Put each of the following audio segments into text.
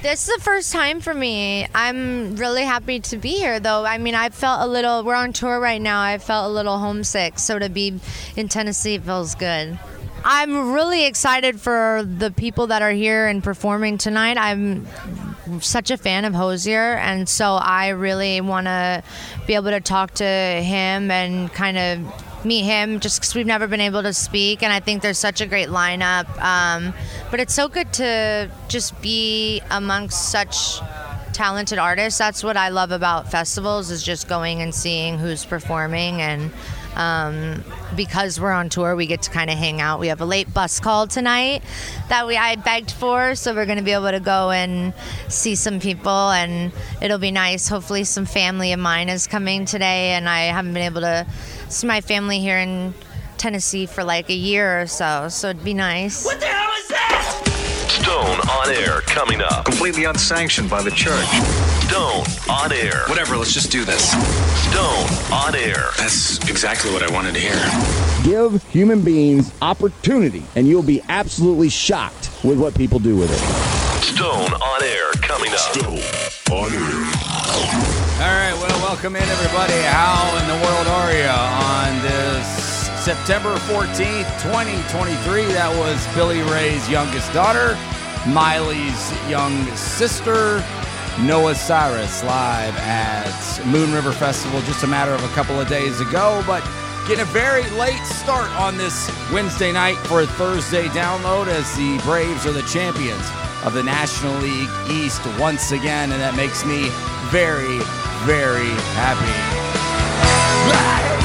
This is the first time for me. I'm really happy to be here, though. I mean, I felt a little, we're on tour right now. I felt a little homesick. So to be in Tennessee feels good. I'm really excited for the people that are here and performing tonight. I'm such a fan of Hozier, and so I really want to be able to talk to him and kind of meet him just because we've never been able to speak. And I think there's such a great lineup. Um, but it's so good to just be amongst such talented artists. That's what I love about festivals is just going and seeing who's performing and um, because we're on tour, we get to kind of hang out. We have a late bus call tonight that we I begged for, so we're going to be able to go and see some people, and it'll be nice. Hopefully, some family of mine is coming today, and I haven't been able to see my family here in Tennessee for like a year or so, so it'd be nice. What the hell is that? Stone on air coming up. Completely unsanctioned by the church. Stone on air. Whatever, let's just do this. Stone on air. That's exactly what I wanted to hear. Give human beings opportunity, and you'll be absolutely shocked with what people do with it. Stone on air coming up. Stone on air. All right, well, welcome in everybody. How in the world are you on this September 14th, 2023? That was Billy Ray's youngest daughter, Miley's young sister, Noah Cyrus, live at Moon River Festival just a matter of a couple of days ago, but getting a very late start on this Wednesday night for a Thursday download as the Braves are the champions of the National League East once again, and that makes me very, very happy.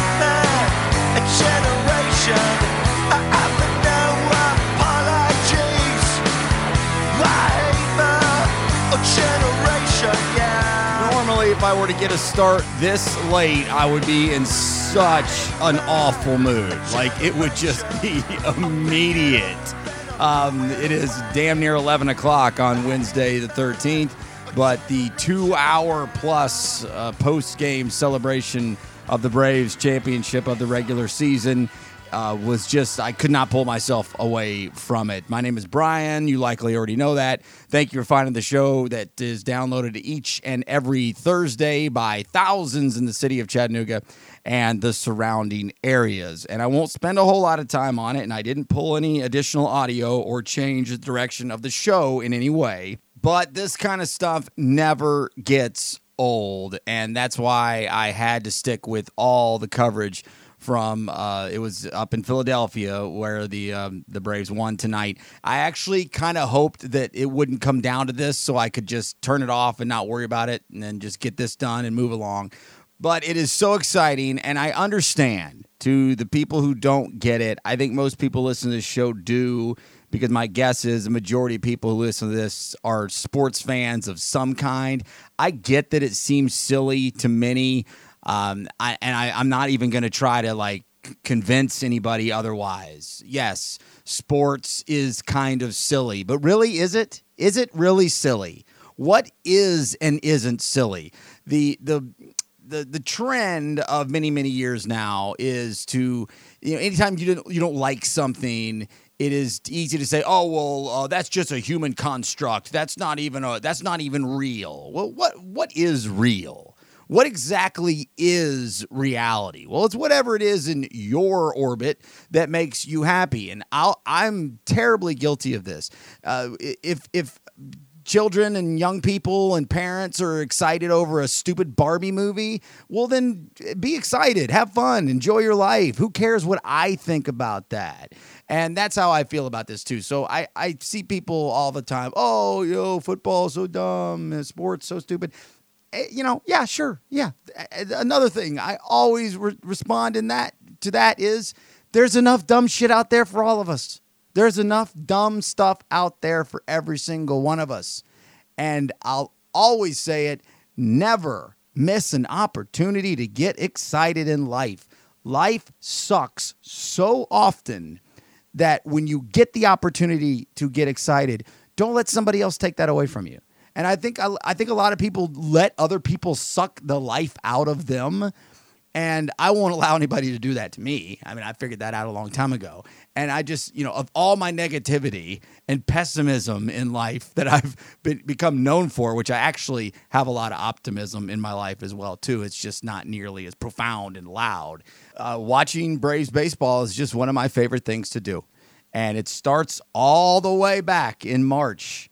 Normally, if I were to get a start this late, I would be in such an awful mood. Like, it would just be immediate. Um, it is damn near 11 o'clock on Wednesday, the 13th, but the two hour plus uh, post game celebration of the Braves championship of the regular season uh, was just, I could not pull myself away from it. My name is Brian. You likely already know that. Thank you for finding the show that is downloaded each and every Thursday by thousands in the city of Chattanooga and the surrounding areas. And I won't spend a whole lot of time on it, and I didn't pull any additional audio or change the direction of the show in any way. But this kind of stuff never gets old, and that's why I had to stick with all the coverage from uh, it was up in Philadelphia where the um, the Braves won tonight. I actually kind of hoped that it wouldn't come down to this, so I could just turn it off and not worry about it, and then just get this done and move along. But it is so exciting, and I understand to the people who don't get it. I think most people listen to this show do because my guess is the majority of people who listen to this are sports fans of some kind. I get that it seems silly to many. Um, I, and I, I'm not even going to try to like convince anybody otherwise. Yes, sports is kind of silly, but really, is it? Is it really silly? What is and isn't silly? The the the the trend of many many years now is to you know anytime you don't you don't like something it is easy to say oh well uh, that's just a human construct that's not even a that's not even real well what what is real what exactly is reality? Well, it's whatever it is in your orbit that makes you happy, and I'll, I'm terribly guilty of this. Uh, if if children and young people and parents are excited over a stupid Barbie movie, well, then be excited, have fun, enjoy your life. Who cares what I think about that? And that's how I feel about this too. So I, I see people all the time, oh, yo, football so dumb, sports so stupid. Eh, You know, yeah, sure, yeah. Eh, Another thing I always re- respond in that to that is there's enough dumb shit out there for all of us. There's enough dumb stuff out there for every single one of us. And I'll always say it never miss an opportunity to get excited in life. Life sucks so often that when you get the opportunity to get excited, don't let somebody else take that away from you. And I think I think a lot of people let other people suck the life out of them And I won't allow anybody to do that to me. I mean, I figured that out a long time ago. And I just, you know, of all my negativity and pessimism in life that I've been, become known for, which I actually have a lot of optimism in my life as well, too. It's just not nearly as profound and loud. Uh, watching Braves baseball is just one of my favorite things to do. And it starts all the way back in March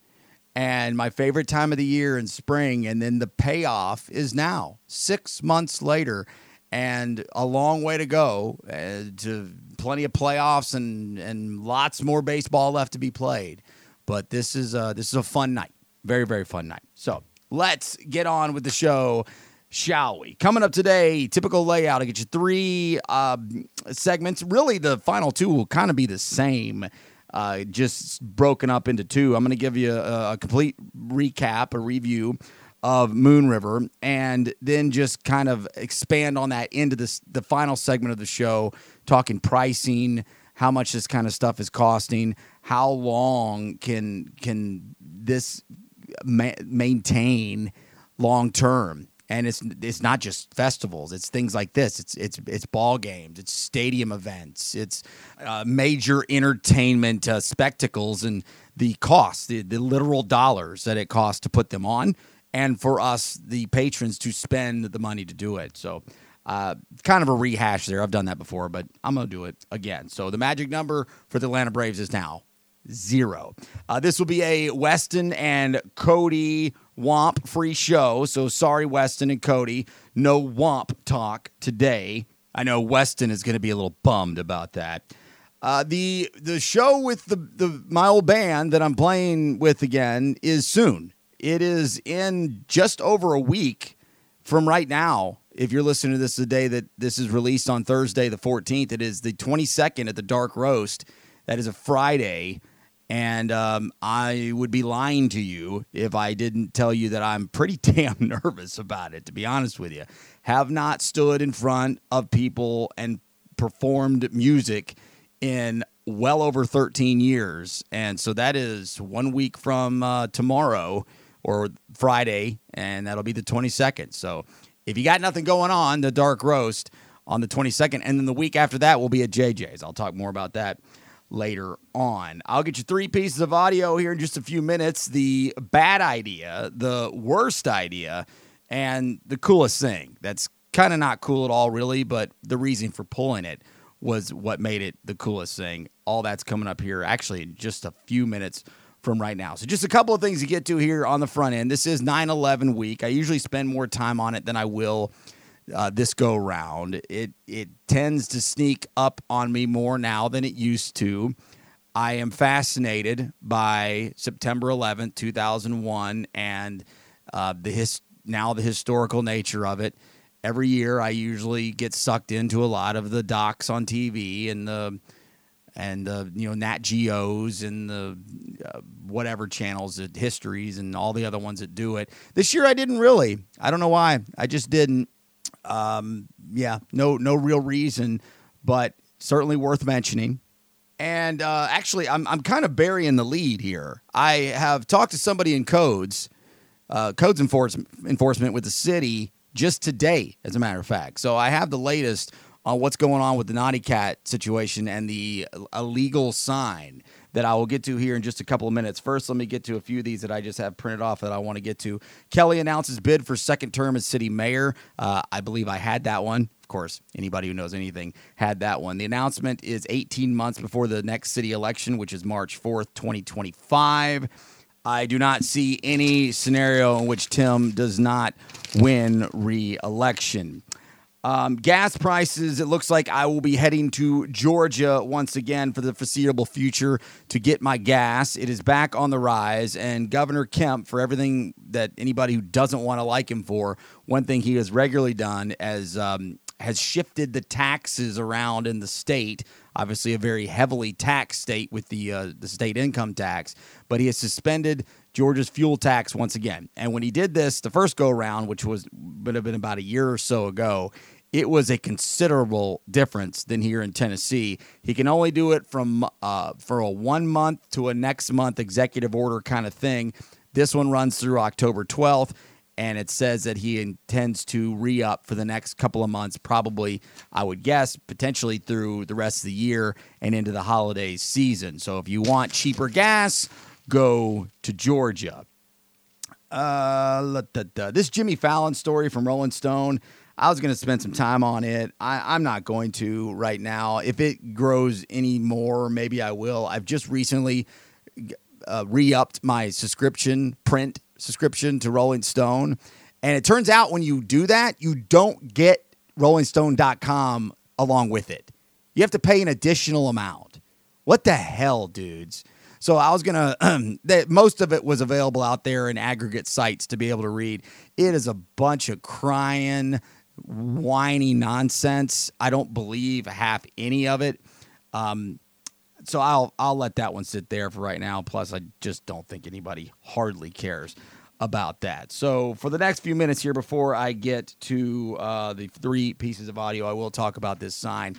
and my favorite time of the year in spring. And then the payoff is now, six months later, and a long way to go uh, to plenty of playoffs and, and lots more baseball left to be played. But this is a, this is a fun night, very very fun night. So let's get on with the show. Shall we? Coming up today, typical layout. I get you three uh, segments. Really, the final two will kind of be the same uh, just broken up into two. I'm going to give you a, a, complete recap, a review of Moon River, and then just kind of expand on that into this, the final segment of the show, talking pricing, how much this kind of stuff is costing, how long can can this ma- maintain long term and it's it's not just festivals. It's things like this. It's it's it's ball games. It's stadium events. It's uh, major entertainment uh, spectacles and the cost, the, the literal dollars that it costs to put them on, and for us the patrons to spend the money to do it. So. Uh, kind of a rehash there. I've done that before, but I'm to do it again. So the magic number for the Atlanta Braves is now zero. Uh, this will be a Weston and Cody Wamp free show. So sorry, Weston and Cody. No Wamp talk today. I know Weston is going to be a little bummed about that. Uh, the the show with the, the my old band that I'm playing with again is soon. It is in just over a week from right now. If you're listening to this the day that this is released on Thursday the 14th, it is the 22nd at the Dark Roast. That is a Friday. And um, I would be lying to you if I didn't tell you that I'm pretty damn nervous about it, to be honest with you. Have not stood in front of people and performed music in well over 13 years. And so that is one week from uh, tomorrow or Friday, and that'll be the 22nd. So if you got nothing going on, the Dark Roast on the 22nd, and then the week after that will be at JJ's. I'll talk more about that later on. I'll get you three pieces of audio here in just a few minutes the bad idea, the worst idea, and the coolest thing. That's kind of not cool at all, really, but the reason for pulling it was what made it the coolest thing. All that's coming up here actually in just a few minutes from right now. So, just a couple of things to get to here on the front end. This is 9 11 week. I usually spend more time on it than I will uh, this go round. It it tends to sneak up on me more now than it used to. I am fascinated by September 11th, 2001, and uh, the his, now the historical nature of it. Every year, I usually get sucked into a lot of the docs on TV and the and the you know Nat Geos and the uh, whatever channels, the histories and all the other ones that do it. This year, I didn't really. I don't know why. I just didn't. Um, yeah, no, no real reason, but certainly worth mentioning. And uh, actually, I'm I'm kind of burying the lead here. I have talked to somebody in codes, uh, codes enforcement enforcement with the city just today, as a matter of fact. So I have the latest on what's going on with the naughty cat situation and the illegal sign that I will get to here in just a couple of minutes. First, let me get to a few of these that I just have printed off that I want to get to. Kelly announces bid for second term as city mayor. Uh, I believe I had that one. Of course, anybody who knows anything had that one. The announcement is 18 months before the next city election, which is March 4th, 2025. I do not see any scenario in which Tim does not win re election. Um, gas prices, it looks like I will be heading to Georgia once again for the foreseeable future to get my gas. It is back on the rise, and Governor Kemp, for everything that anybody who doesn't want to like him for, one thing he has regularly done as um, has shifted the taxes around in the state. Obviously, a very heavily taxed state with the uh, the state income tax, but he has suspended Georgia's fuel tax once again. And when he did this the first go around, which was would have been about a year or so ago, it was a considerable difference than here in Tennessee. He can only do it from uh, for a one month to a next month executive order kind of thing. This one runs through October 12th. and it says that he intends to re up for the next couple of months, probably, I would guess, potentially through the rest of the year and into the holiday season. So if you want cheaper gas, go to Georgia. Uh, this Jimmy Fallon story from Rolling Stone. I was going to spend some time on it. I, I'm not going to right now. If it grows any more, maybe I will. I've just recently uh, re-upped my subscription print subscription to Rolling Stone, and it turns out when you do that, you don't get RollingStone.com along with it. You have to pay an additional amount. What the hell, dudes? So I was gonna. that most of it was available out there in aggregate sites to be able to read. It is a bunch of crying, whiny nonsense. I don't believe half any of it. Um, so I'll I'll let that one sit there for right now. Plus, I just don't think anybody hardly cares about that. So for the next few minutes here, before I get to uh, the three pieces of audio, I will talk about this sign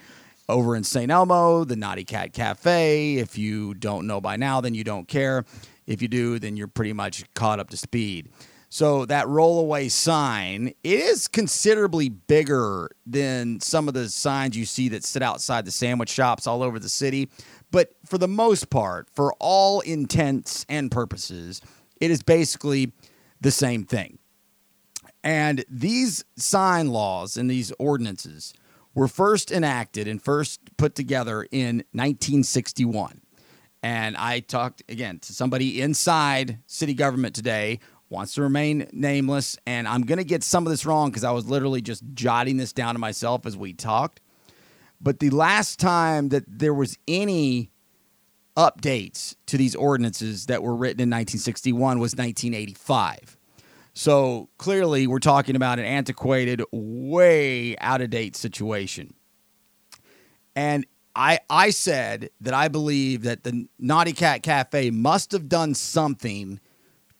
over in St. Elmo, the Naughty Cat Cafe. If you don't know by now, then you don't care. If you do, then you're pretty much caught up to speed. So that rollaway sign it is considerably bigger than some of the signs you see that sit outside the sandwich shops all over the city. But for the most part, for all intents and purposes, it is basically the same thing. And these sign laws and these ordinances were first enacted and first put together in 1961. And I talked again to somebody inside city government today, wants to remain nameless. And I'm going to get some of this wrong because I was literally just jotting this down to myself as we talked. But the last time that there was any updates to these ordinances that were written in 1961 was 1985. So clearly, we're talking about an antiquated, way out of date situation. And I, I said that I believe that the Naughty Cat Cafe must have done something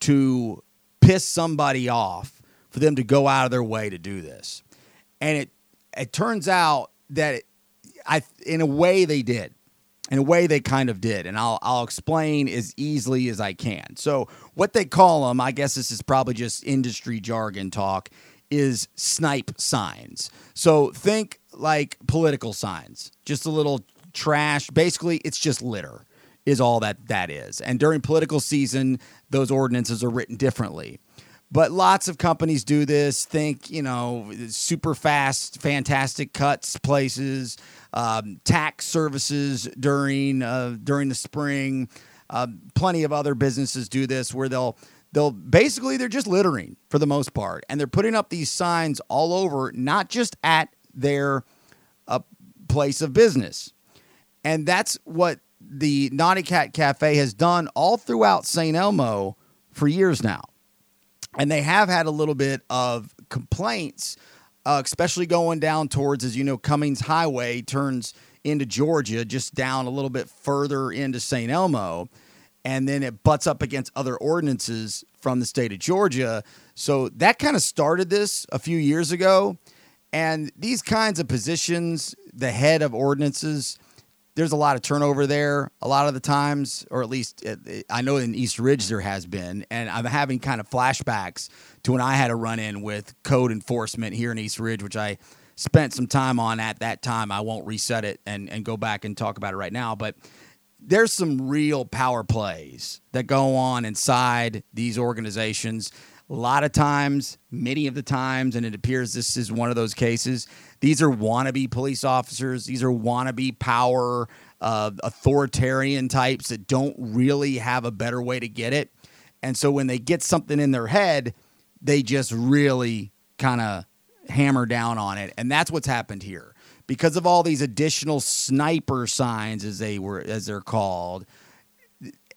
to piss somebody off for them to go out of their way to do this. And it, it turns out that it, I, in a way, they did in a way they kind of did and I'll, I'll explain as easily as i can so what they call them i guess this is probably just industry jargon talk is snipe signs so think like political signs just a little trash basically it's just litter is all that that is and during political season those ordinances are written differently but lots of companies do this think you know super fast fantastic cuts places um, tax services during uh, during the spring. Uh, plenty of other businesses do this where they'll they'll basically they're just littering for the most part, and they're putting up these signs all over, not just at their uh, place of business, and that's what the Naughty Cat Cafe has done all throughout St. Elmo for years now. And they have had a little bit of complaints uh, especially going down towards, as you know, Cummings Highway turns into Georgia, just down a little bit further into St. Elmo. And then it butts up against other ordinances from the state of Georgia. So that kind of started this a few years ago. And these kinds of positions, the head of ordinances, there's a lot of turnover there a lot of the times, or at least eh, eh, I know in East Ridge there has been. And I'm having kind of flashbacks to when I had a run in with code enforcement here in East Ridge, which I spent some time on at that time. I won't reset it and, and go back and talk about it right now, but there's some real power plays that go on inside these organizations. A lot of times, many of the times, and it appears this is one of those cases, these are wannabe police officers. These are wannabe power, uh, authoritarian types that don't really have a better way to get it. And so when they get something in their head, they just really kind of hammer down on it. And that's what's happened here. Because of all these additional sniper signs as they were as they're called,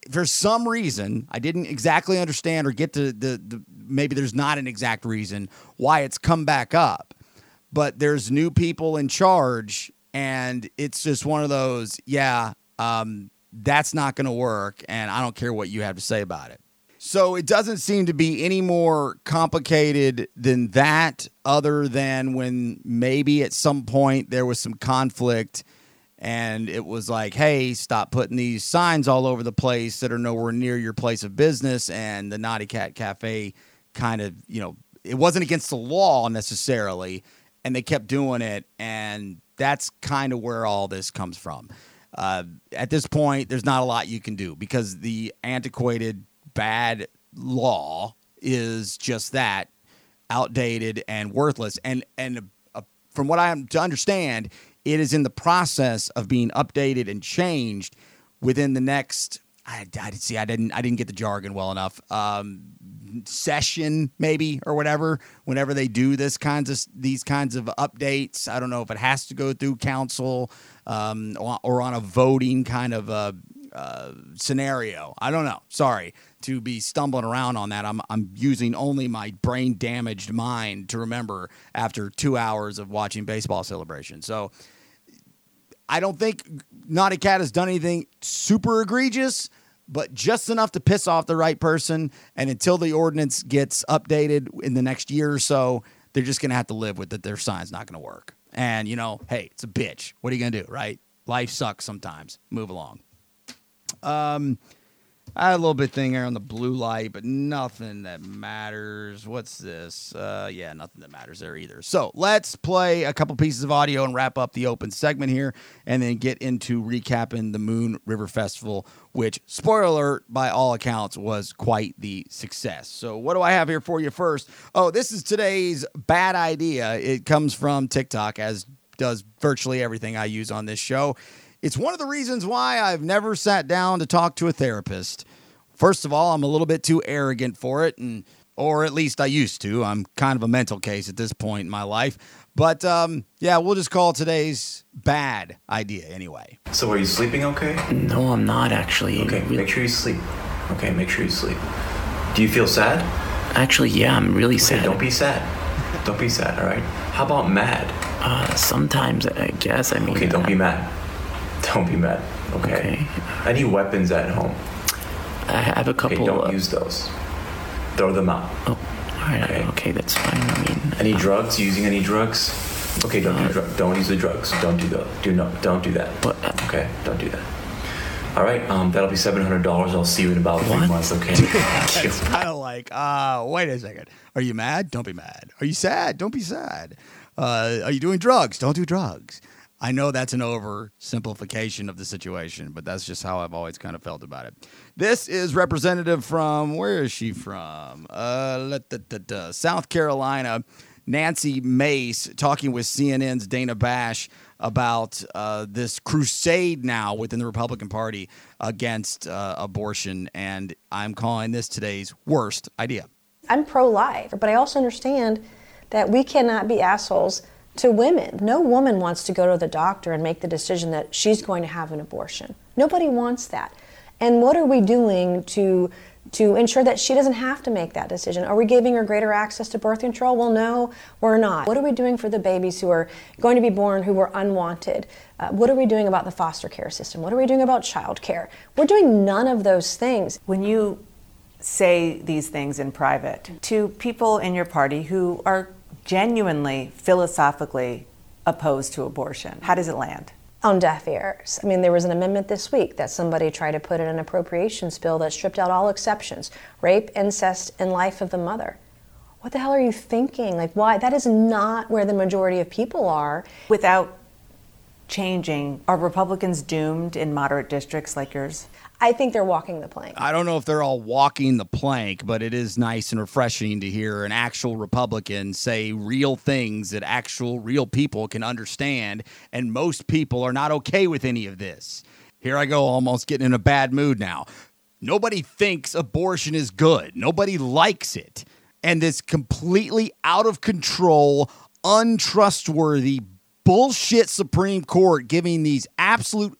for some reason, I didn't exactly understand or get to the, the maybe there's not an exact reason why it's come back up. But there's new people in charge and it's just one of those, yeah, um, that's not going to work and I don't care what you have to say about it. So it doesn't seem to be any more complicated than that, other than when maybe at some point there was some conflict and it was like, hey, stop putting these signs all over the place that are nowhere near your place of business. And the Naughty Cat Cafe kind of, you know, it wasn't against the law necessarily, and they kept doing it, and that's kind of where all this comes from. Uh, at this point, there's not a lot you can do because the antiquated, bad law is just that outdated and worthless. And and uh, from what I am to understand, it is in the process of being updated and changed within the next. I, I see. I didn't. I didn't get the jargon well enough. Um, session maybe or whatever. Whenever they do this kinds of these kinds of updates, I don't know if it has to go through council um, or, or on a voting kind of uh, uh, scenario. I don't know. Sorry to be stumbling around on that. I'm I'm using only my brain damaged mind to remember after two hours of watching baseball celebration. So I don't think Naughty Cat has done anything super egregious, but just enough to piss off the right person. And until the ordinance gets updated in the next year or so, they're just to have to live with that their sign's not to work. And, you know, hey, it's a bitch. What are you to do, right? Life sucks sometimes. Move along. Um, I had a little bit thing here on the blue light, but nothing that matters. What's this? Uh, yeah, nothing that matters there either. So let's play a couple pieces of audio and wrap up the open segment here, and then get into recapping the Moon River Festival, which, spoiler alert, by all accounts, was quite the success. So, what do I have here for you first? Oh, this is today's bad idea. It comes from TikTok, as does virtually everything I use on this show. It's one of the reasons why I've never sat down to talk to a therapist. First of all, I'm a little bit too arrogant for it, and or at least I used to. I'm kind of a mental case at this point in my life. But um, yeah, we'll just call today's bad idea anyway. So are you sleeping okay? No, I'm not actually. Okay, Really- make sure you sleep. Okay, make sure you sleep. Do you feel sad? Actually, yeah, I'm really Okay, sad. don't be sad. Don't be sad, all right? How about mad? Uh, sometimes, I guess. I mean. Okay, don't be uh, mad. Don't be mad. Okay. Okay. Any weapons at home? I have a Okay, couple. don't uh, use those. Throw them out. Oh, all right. Okay. Okay. that's fine. I mean. Any uh, drugs? Using any drugs? Okay, don't do dr- don't use the drugs. Don't do that. Do not don't do that. But, uh, Okay, don't do that. All right, um, that'll be seven hundred dollars. I'll see you in about three months. Okay. It's kind of like, uh, wait a second. Are you mad? Don't be mad. Are you sad? Don't be sad. Uh, are you doing drugs? Don't do drugs. I know that's an oversimplification of the situation, but that's just how I've always kind of felt about it. This is representative from where is she from? Uh, South Carolina. Nancy Mace talking with CNN's Dana Bash about uh, this crusade now within the Republican Party against uh, abortion, and I'm calling this today's worst idea. I'm pro life, but I also understand that we cannot be assholes to women. No woman wants to go to the doctor and make the decision that she's going to have an abortion. Nobody wants that. And what are we doing to to ensure that she doesn't have to make that decision? Are we giving her greater access to birth control? Well, no, we're not. What are we doing for the babies who are going to be born who were unwanted? Uh, what are we doing about the foster care system? What are we doing about child care? We're doing none of those things. when you say these things in private to people in your party who are genuinely philosophically opposed to abortion, how does it land? on deaf ears. I mean, there was an amendment this week that somebody tried to put in an appropriations bill that stripped out all exceptions rape, incest, and life of the mother. What the hell are you thinking? Like, why? That is not where the majority of people are. Without changing, are Republicans doomed in moderate districts like yours? I think they're walking the plank. I don't know if they're all walking the plank, but it is nice and refreshing to hear an actual Republican say real things that actual real people can understand. And most people are not okay with any of this. Here I go, almost getting in a bad mood now. Nobody thinks abortion is good, nobody likes it. And this completely out of control, untrustworthy, bullshit Supreme Court giving these absolute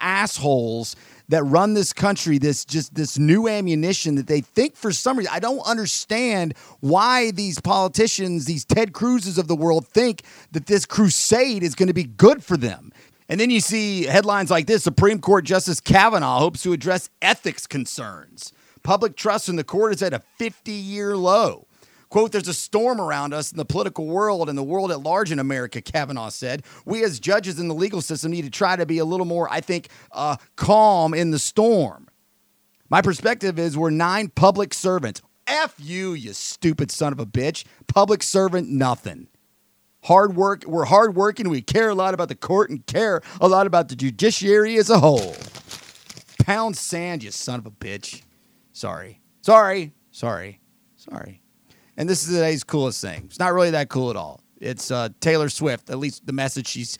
assholes that run this country this just this new ammunition that they think for some reason I don't understand why these politicians these Ted Cruzes of the world think that this crusade is going to be good for them. And then you see headlines like this Supreme Court Justice Kavanaugh hopes to address ethics concerns. Public trust in the court is at a 50 year low. Quote, there's a storm around us in the political world and the world at large in America, Kavanaugh said. We as judges in the legal system need to try to be a little more, I think, uh, calm in the storm. My perspective is we're nine public servants. F you, you stupid son of a bitch. Public servant, nothing. Hard work. We're hard working. We care a lot about the court and care a lot about the judiciary as a whole. Pound sand, you son of a bitch. Sorry. Sorry. Sorry. Sorry. And this is today's coolest thing. It's not really that cool at all. It's uh, Taylor Swift. At least the message she's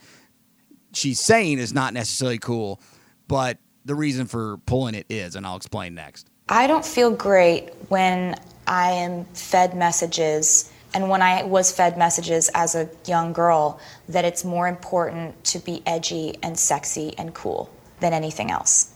she's saying is not necessarily cool, but the reason for pulling it is, and I'll explain next. I don't feel great when I am fed messages and when I was fed messages as a young girl that it's more important to be edgy and sexy and cool than anything else.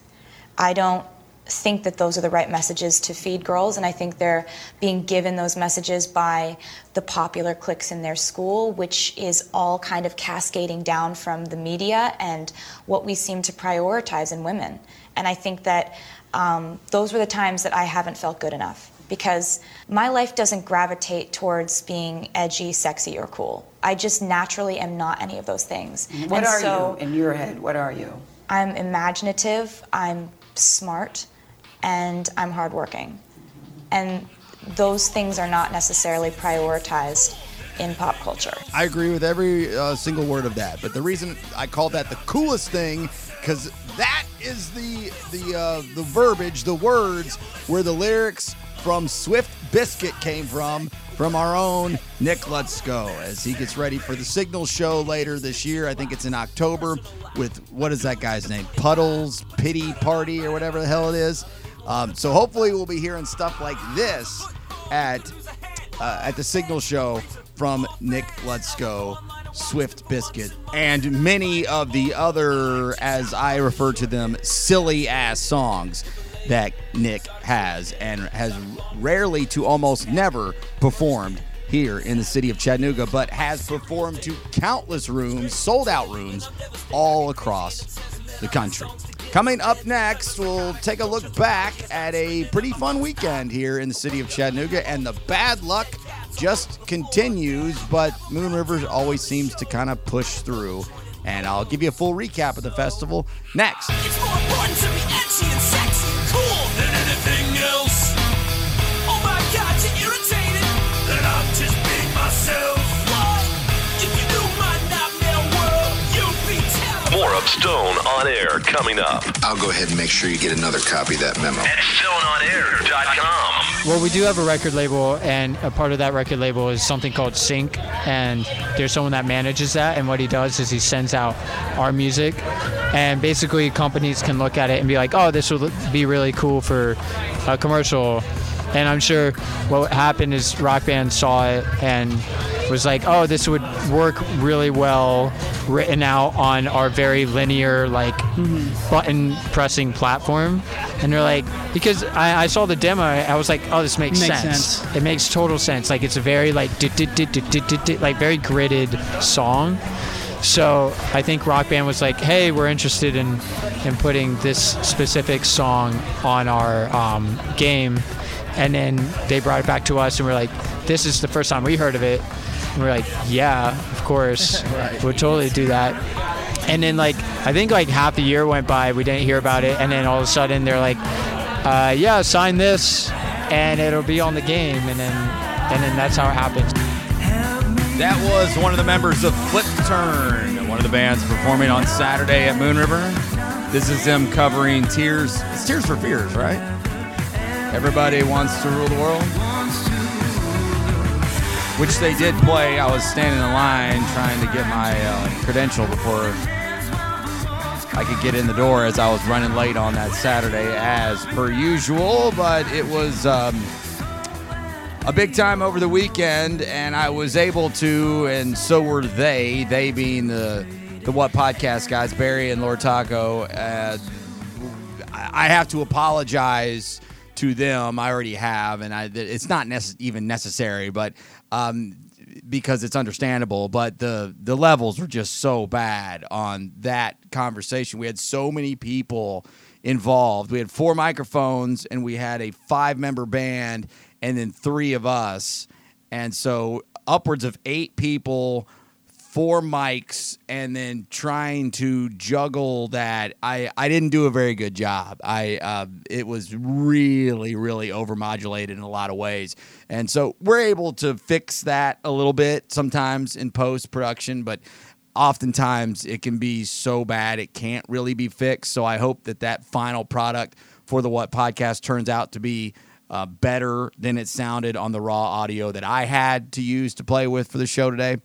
I don't think that those are the right messages to feed girls, and I think they're being given those messages by the popular cliques in their school, which is all kind of cascading down from the media and what we seem to prioritize in women. And I think that um, those were the times that I haven't felt good enough because my life doesn't gravitate towards being edgy, sexy, or cool. I just naturally am not any of those things. What And are so you in your head? What are you? I'm imaginative, I'm smart, and I'm hardworking. And those things are not necessarily prioritized in pop culture. I agree with every uh, single word of that. But the reason I call that the coolest thing because that is the the uh, the verbiage, the words where the lyrics from Swift Biscuit came from, from our own Nick Lutsko, as he gets ready for the Signal show later this year. I think it's in October with what is that guy's name? Puddles Pity Party or whatever the hell it is. Um, so hopefully we'll be hearing stuff like this at uh, at the Signal show from Nick Lutsko, Swift Biscuit, and many of the other, as I refer to them, silly ass songs that Nick has and has rarely to almost never performed here in the city of Chattanooga, but has performed to countless rooms, sold out rooms, all across the country. Coming up next, we'll take a look back at a pretty fun weekend here in the city of Chattanooga, and the bad luck just continues, but Moon River always seems to kind of push through. And I'll give you a full recap of the festival next. Of Stone on Air coming up. I'll go ahead and make sure you get another copy of that memo. At StoneOnAir.com. Well, we do have a record label, and a part of that record label is something called Sync, and there's someone that manages that. And what he does is he sends out our music, and basically companies can look at it and be like, "Oh, this will be really cool for a commercial." And I'm sure what happened is Rock Band saw it and was like, "Oh, this would work really well written out on our very linear like button pressing platform." And they're like, because I, I saw the demo, I was like, "Oh, this makes, Makes sense. sense. It makes total sense. Like it's a very like like very gridded song." So I think Rock Band was like, "Hey, we're interested in in putting this specific song on our um, game," and then they brought it back to us, and we're like, "This is the first time we heard of it." And we're like, "Yeah, of course, we'll totally do that." And then like I think like half a year went by, we didn't hear about it, and then all of a sudden they're like, uh, "Yeah, sign this, and it'll be on the game," and then and then that's how it happened. That was one of the members of Flip Turn, one of the bands performing on Saturday at Moon River. This is them covering Tears. It's Tears for Fears, right? Everybody wants to rule the world. Which they did play. I was standing in line trying to get my uh, credential before I could get in the door as I was running late on that Saturday, as per usual. But it was. Um, a big time over the weekend, and I was able to, and so were they. They being the the What Podcast guys, Barry and Lord Taco. Uh, I have to apologize to them. I already have, and I it's not nece- even necessary, but um, because it's understandable. But the the levels were just so bad on that conversation. We had so many people involved. We had four microphones, and we had a five member band, and then three of us, and so upwards of eight people four mics and then trying to juggle that i i didn't do a very good job. I uh, it was really really overmodulated in a lot of ways. And so we're able to fix that a little bit sometimes in post production but oftentimes it can be so bad it can't really be fixed. So i hope that that final product for the what podcast turns out to be uh, better than it sounded on the raw audio that i had to use to play with for the show today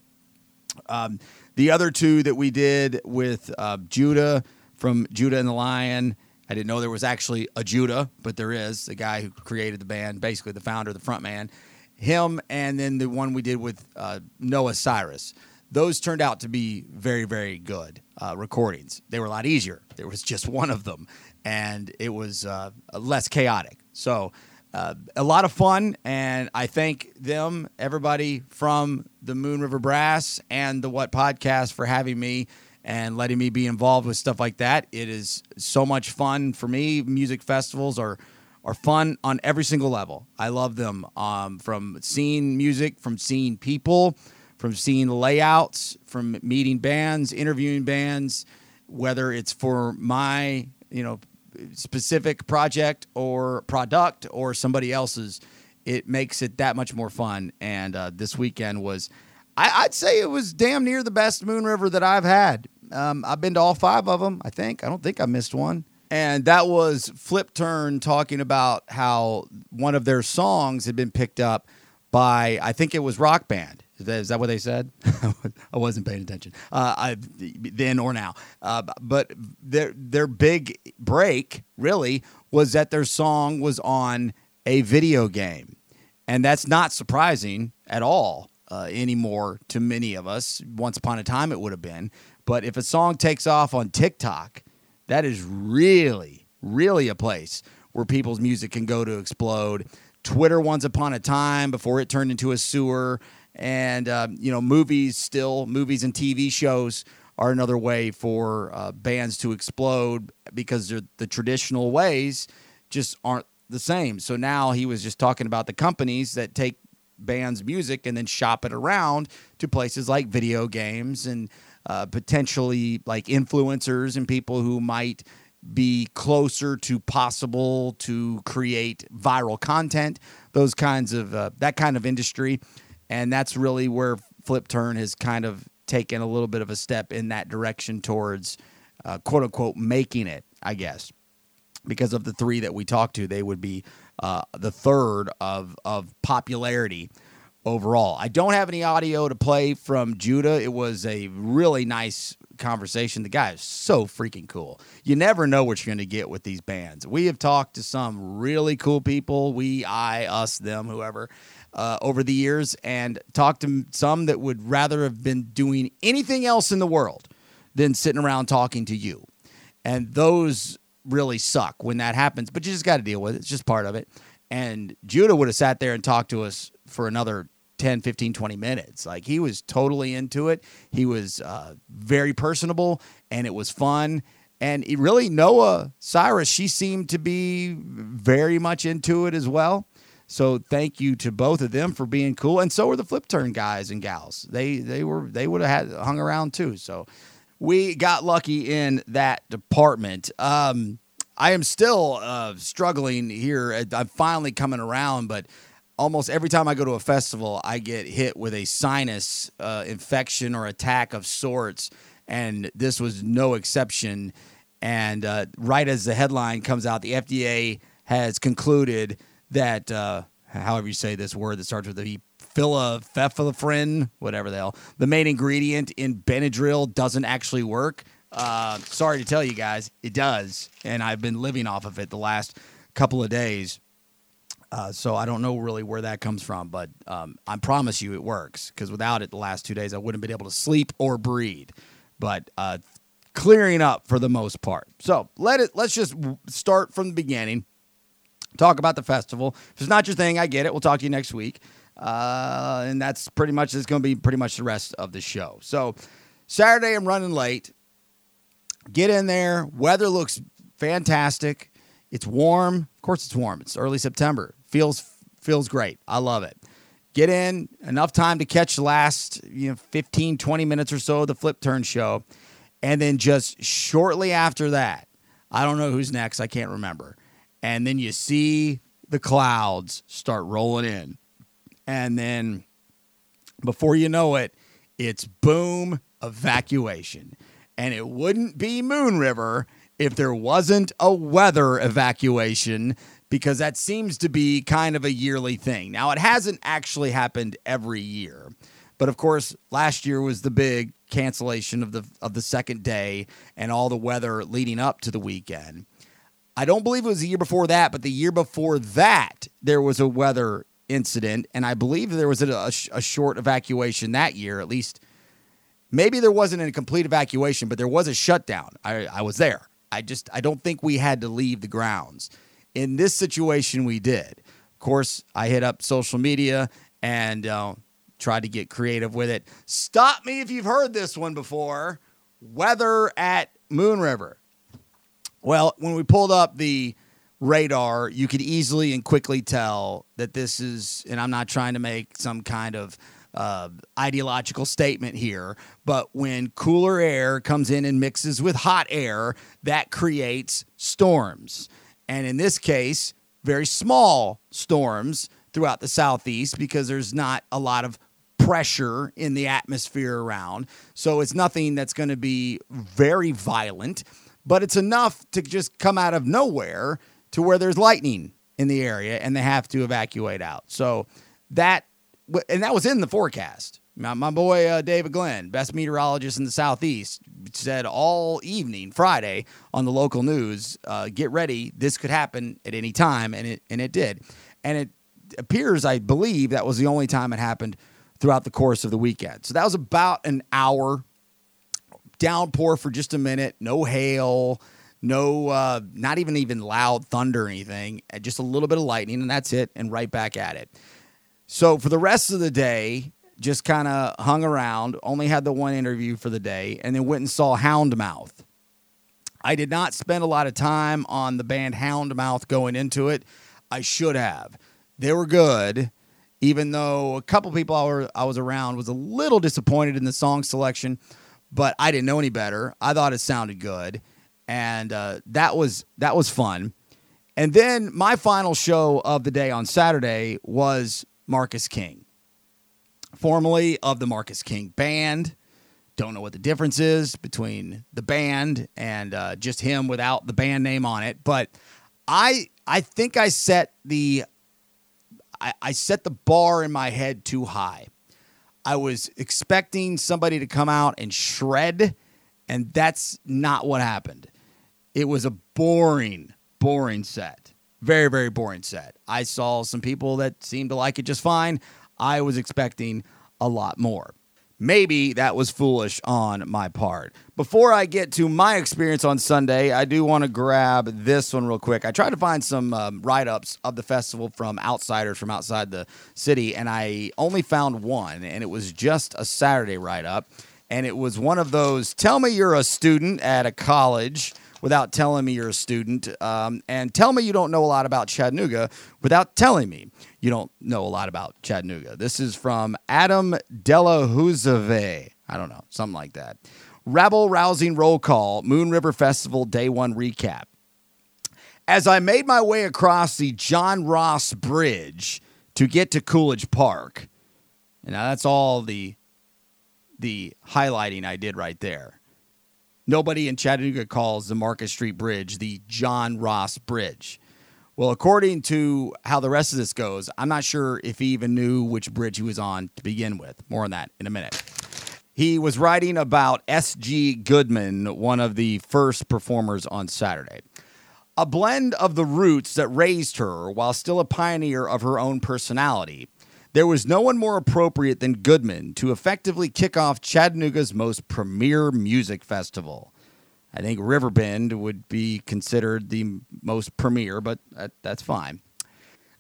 um, the other two that we did with uh, Judah from Judah and the Lion, I didn't know there was actually a Judah, but there is the guy who created the band, basically the founder, the front man. Him, and then the one we did with uh, Noah Cyrus. Those turned out to be very, very good uh, recordings. They were a lot easier. There was just one of them, and it was uh, less chaotic. So uh, a lot of fun, and I thank them, everybody from the Moon River Brass and the What Podcast for having me and letting me be involved with stuff like that. It is so much fun for me. Music festivals are are fun on every single level. I love them. Um, from seeing music, from seeing people, from seeing layouts, from meeting bands, interviewing bands, whether it's for my you know specific project or product or somebody else's, it makes it that much more fun. And uh, this weekend was, I, I'd say it was damn near the best Moon River that I've had. Um, I've been to all five of them, I think. I don't think I missed one. And that was Flip Turn talking about how one of their songs had been picked up by, I think it was Rock Band. Is that, is that what they said? I wasn't paying attention uh, I, then or now. Uh, but their their big break really was that their song was on a video game, and that's not surprising at all uh, anymore to many of us. Once upon a time, it would have been. But if a song takes off on TikTok, that is really, really a place where people's music can go to explode. Twitter, once upon a time, before it turned into a sewer and uh, you know movies still movies and tv shows are another way for uh, bands to explode because the traditional ways just aren't the same. So now he was just talking about the companies that take bands music and then shop it around to places like video games and uh, potentially like influencers and people who might be closer to possible to create viral content those kinds of uh, that kind of industry and that's really where Flip Turn has kind of taken a little bit of a step in that direction towards uh, quote unquote making it, I guess. Because of the three that we talked to, they would be uh, the third of of popularity overall. I don't have any audio to play from Judah. It was a really nice conversation. The guy is so freaking cool. You never know what you're going to get with these bands. We have talked to some really cool people. We, I, us, them, whoever uh, over the years and talked to some that would rather have been doing anything else in the world than sitting around talking to you. And those really suck when that happens, but you just got to deal with it. It's just part of it. And Judah would have sat there and talked to us for another 10, 15, 20 minutes. Like he was totally into it. He was uh, very personable and it was fun. And really, Noah Cyrus, she seemed to be very much into it as well. So thank you to both of them for being cool, and so were the flip turn guys and gals. They they were they would have had hung around too. So we got lucky in that department. Um, I am still uh, struggling here. I'm finally coming around, but almost every time I go to a festival, I get hit with a sinus uh, infection or attack of sorts, and this was no exception. And uh, right as the headline comes out, the FDA has concluded that uh, however you say this word that starts with the phenylphthalein, whatever the hell, the main ingredient in Benadryl doesn't actually work. Uh, sorry to tell you guys, it does, and I've been living off of it the last couple of days. Uh, so I don't know really where that comes from, but um, I promise you it works because without it, the last two days I wouldn't have been able to sleep or breathe. But uh, clearing up for the most part. So let it. Let's just start from the beginning talk about the festival. If it's not your thing, I get it. We'll talk to you next week. Uh, and that's pretty much, it's going to be pretty much the rest of the show. So, Saturday, I'm running late. Get in there. Weather looks fantastic. It's warm. Of course, it's warm. It's early September. Feels feels great. I love it. get in enough time to catch the last you know 15 20 minutes or so of the flip turn show and then just shortly after that i don't know who's next i can't remember and then you see the clouds start rolling in and then before you know it it's boom evacuation and it wouldn't be moon river if there wasn't a weather evacuation because that seems to be kind of a yearly thing. Now, it hasn't actually happened every year. But of course, last year was the big cancellation of the of the second day and all the weather leading up to the weekend. I don't believe it was the year before that, but the year before that there was a weather incident and I believe there was a, a, a short evacuation that year at least maybe there wasn't a complete evacuation, but there was a shutdown. I, I was there. I just I don't think we had to leave the grounds. In this situation, we did. Of course, I hit up social media and uh, tried to get creative with it. Stop me if you've heard this one before. Weather at Moon River. Well, when we pulled up the radar, you could easily and quickly tell that this is, and I'm not trying to make some kind of uh, ideological statement here, but when cooler air comes in and mixes with hot air, that creates storms. And in this case, very small storms throughout the southeast because there's not a lot of pressure in the atmosphere around. So it's nothing that's going to be very violent, but it's enough to just come out of nowhere to where there's lightning in the area and they have to evacuate out. So that and that was in the forecast. My, my boy uh, David Glenn, best meteorologist in the southeast, said all evening Friday on the local news, uh, "Get ready, this could happen at any time," and it and it did. And it appears, I believe, that was the only time it happened throughout the course of the weekend. So that was about an hour downpour for just a minute, no hail, no, uh, not even even loud thunder or anything, uh, just a little bit of lightning, and that's it, and right back at it. So for the rest of the day, just kind of hung around, only had the one interview for the day, and then went and saw Houndmouth. I did not spend a lot of time on the band Houndmouth going into it. I should have. They were good, even though a couple people I, were, I was around was a little disappointed in the song selection, but I didn't know any better. I thought it sounded good, and uh, that was that was fun. And then my final show of the day on Saturday was Marcus King, formerly of the Marcus King Band. Don't know what the difference is between the band and uh, just him without the band name on it, but I I think I set the I, I set the bar in my head too high. I was expecting somebody to come out and shred, and that's not what happened. It was a boring, boring set. Very, very boring set. I saw some people that seemed to like it just fine. I was expecting a lot more. Maybe that was foolish on my part. Before I get to my experience on Sunday, I do want to grab this one real quick. I tried to find some um, write ups of the festival from outsiders from outside the city, and I only found one, and it was just a Saturday write up. And it was one of those tell me you're a student at a college without telling me you're a student, um, and tell me you don't know a lot about Chattanooga without telling me you don't know a lot about Chattanooga. This is from Adam Delahuzave. I don't know, something like that. Rabble rousing roll call, Moon River Festival Day One recap. As I made my way across the John Ross Bridge to get to Coolidge Park, and now that's all the the highlighting I did right there. Nobody in Chattanooga calls the Market Street Bridge the John Ross Bridge. Well, according to how the rest of this goes, I'm not sure if he even knew which bridge he was on to begin with. More on that in a minute. He was writing about S.G. Goodman, one of the first performers on Saturday. A blend of the roots that raised her while still a pioneer of her own personality. There was no one more appropriate than Goodman to effectively kick off Chattanooga's most premier music festival. I think Riverbend would be considered the most premier, but that, that's fine.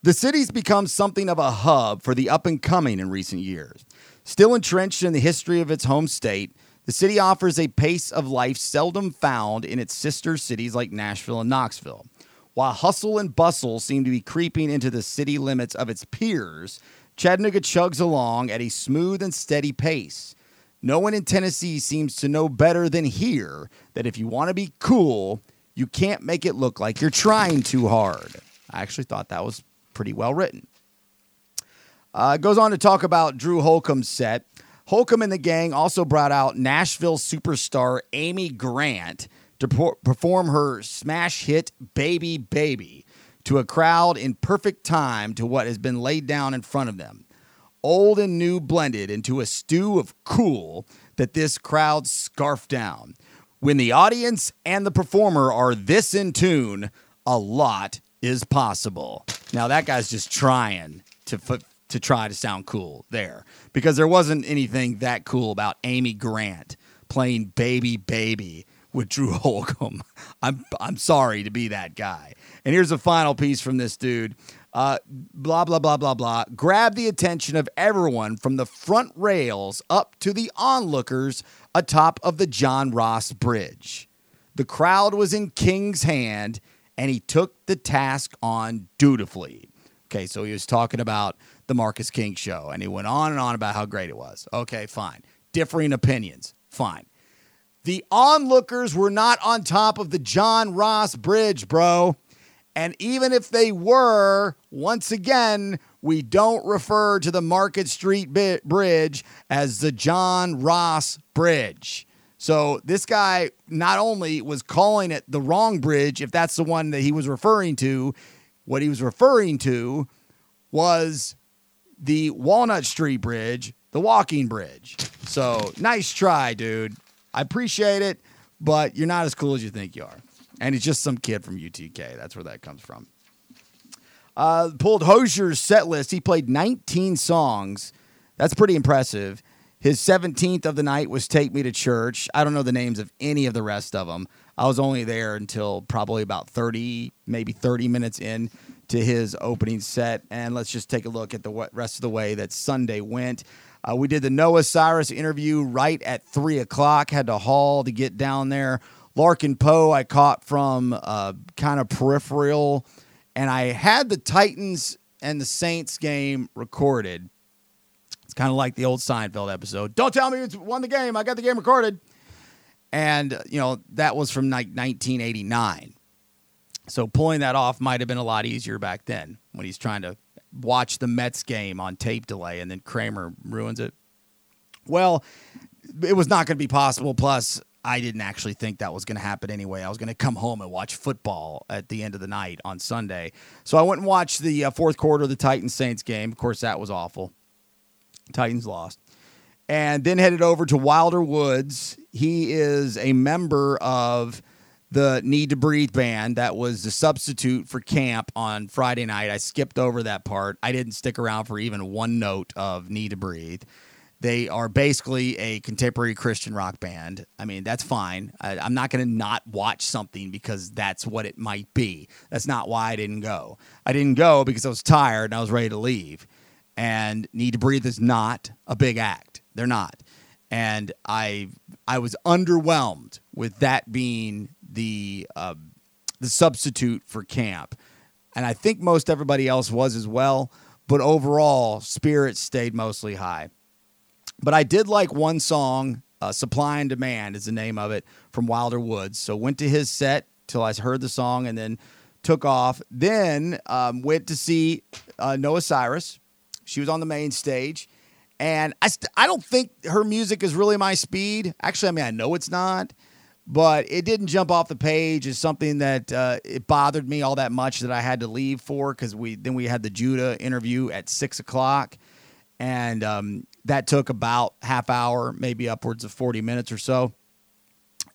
The city's become something of a hub for the up and coming in recent years. Still entrenched in the history of its home state, the city offers a pace of life seldom found in its sister cities like Nashville and Knoxville. While hustle and bustle seem to be creeping into the city limits of its peers, Chattanooga chugs along at a smooth and steady pace. No one in Tennessee seems to know better than here that if you want to be cool, you can't make it look like you're trying too hard. I actually thought that was pretty well written. Uh, goes on to talk about Drew Holcomb's set. Holcomb and the gang also brought out Nashville superstar Amy Grant to perform her smash hit Baby Baby to a crowd in perfect time to what has been laid down in front of them. Old and new blended into a stew of cool that this crowd scarfed down. When the audience and the performer are this in tune, a lot is possible. Now that guy's just trying to f- to try to sound cool there because there wasn't anything that cool about Amy Grant playing Baby Baby with Drew Holcomb. I'm I'm sorry to be that guy. And here's a final piece from this dude. Uh, blah blah blah blah blah. Grab the attention of everyone from the front rails up to the onlookers atop of the John Ross Bridge. The crowd was in King's hand, and he took the task on dutifully. Okay, so he was talking about the Marcus King show, and he went on and on about how great it was. Okay, fine. Differing opinions, fine. The onlookers were not on top of the John Ross Bridge, bro. And even if they were, once again, we don't refer to the Market Street Bridge as the John Ross Bridge. So this guy not only was calling it the wrong bridge, if that's the one that he was referring to, what he was referring to was the Walnut Street Bridge, the walking bridge. So nice try, dude. I appreciate it, but you're not as cool as you think you are. And he's just some kid from UTK. That's where that comes from. Uh, pulled Hozier's set list. He played 19 songs. That's pretty impressive. His 17th of the night was Take Me to Church. I don't know the names of any of the rest of them. I was only there until probably about 30, maybe 30 minutes in to his opening set. And let's just take a look at the rest of the way that Sunday went. Uh, we did the Noah Cyrus interview right at 3 o'clock, had to haul to get down there. Larkin Poe, I caught from uh, kind of peripheral. And I had the Titans and the Saints game recorded. It's kind of like the old Seinfeld episode. Don't tell me it's won the game. I got the game recorded. And, you know, that was from like 1989. So pulling that off might have been a lot easier back then when he's trying to watch the Mets game on tape delay and then Kramer ruins it. Well, it was not going to be possible. Plus, I didn't actually think that was going to happen anyway. I was going to come home and watch football at the end of the night on Sunday. So I went and watched the uh, fourth quarter of the Titans Saints game. Of course, that was awful. Titans lost. And then headed over to Wilder Woods. He is a member of the Need to Breathe band that was the substitute for camp on Friday night. I skipped over that part. I didn't stick around for even one note of Need to Breathe. They are basically a contemporary Christian rock band. I mean, that's fine. I, I'm not going to not watch something because that's what it might be. That's not why I didn't go. I didn't go because I was tired and I was ready to leave. And Need to Breathe is not a big act. They're not. And I I was underwhelmed with that being the uh, the substitute for camp. And I think most everybody else was as well. But overall, spirits stayed mostly high. But I did like one song, uh, Supply and Demand is the name of it, from Wilder Woods. So went to his set till I heard the song and then took off. Then um, went to see uh, Noah Cyrus. She was on the main stage. And I, st- I don't think her music is really my speed. Actually, I mean, I know it's not, but it didn't jump off the page as something that uh, it bothered me all that much that I had to leave for because we then we had the Judah interview at six o'clock and um, that took about half hour, maybe upwards of forty minutes or so.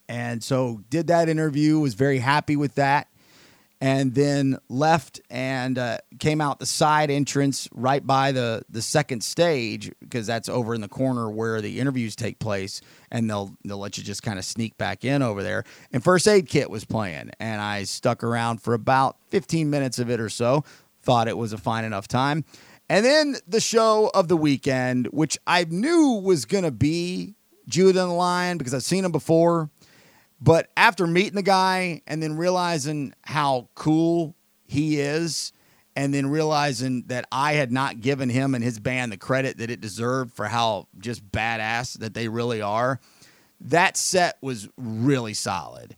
And so did that interview, was very happy with that, and then left and uh, came out the side entrance right by the the second stage because that's over in the corner where the interviews take place, and they'll they'll let you just kind of sneak back in over there. And First Aid Kit was playing, and I stuck around for about fifteen minutes of it or so. Thought it was a fine enough time. And then the show of the weekend, which I knew was going to be Judah and the Lion because I've seen him before. But after meeting the guy and then realizing how cool he is and then realizing that I had not given him and his band the credit that it deserved for how just badass that they really are. That set was really solid.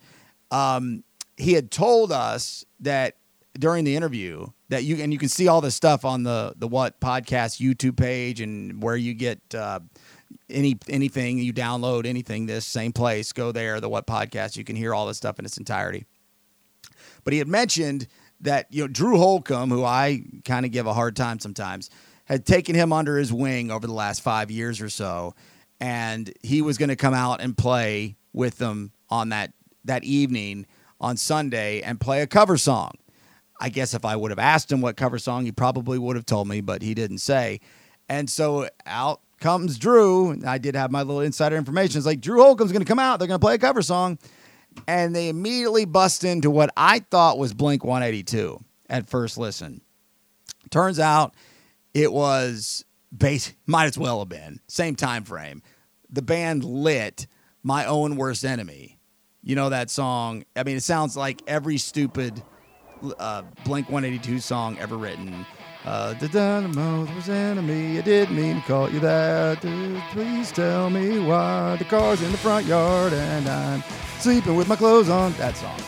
Um, he had told us that during the interview that you and you can see all this stuff on the the what podcast YouTube page and where you get uh, any anything you download anything this same place go there the what podcast you can hear all this stuff in its entirety. But he had mentioned that you know Drew Holcomb, who I kind of give a hard time sometimes, had taken him under his wing over the last five years or so, and he was going to come out and play with them on that that evening on Sunday and play a cover song. I guess if I would have asked him what cover song, he probably would have told me, but he didn't say. And so out comes Drew. I did have my little insider information. It's like Drew Holcomb's going to come out. They're going to play a cover song. And they immediately bust into what I thought was Blink 182 at first listen. Turns out it was base might as well have been same time frame. The band lit my own worst enemy. You know that song? I mean, it sounds like every stupid uh, Blink 182 song ever written. Uh, the dynamo was enemy. I didn't mean to call you that. Uh, Please tell me why the car's in the front yard and I'm sleeping with my clothes on. That song.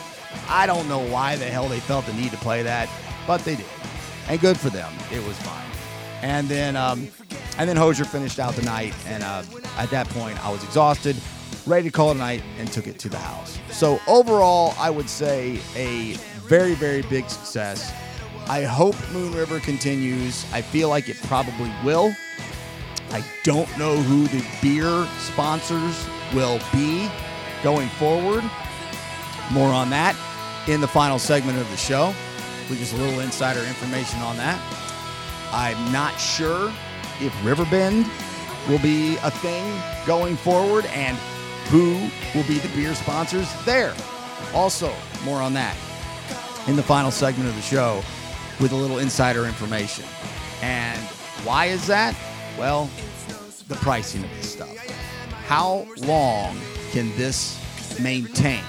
I don't know why the hell they felt the need to play that, but they did, and good for them. It was fine. And then, um, and then Hozier finished out the night, and uh, at that point, I was exhausted, ready to call it a night, and took it to the house. So overall, I would say a very, very big success. I hope Moon River continues. I feel like it probably will. I don't know who the beer sponsors will be going forward. More on that in the final segment of the show with just a little insider information on that. I'm not sure if Riverbend will be a thing going forward and who will be the beer sponsors there. Also, more on that in the final segment of the show with a little insider information. And why is that? Well, the pricing of this stuff. How long can this maintain?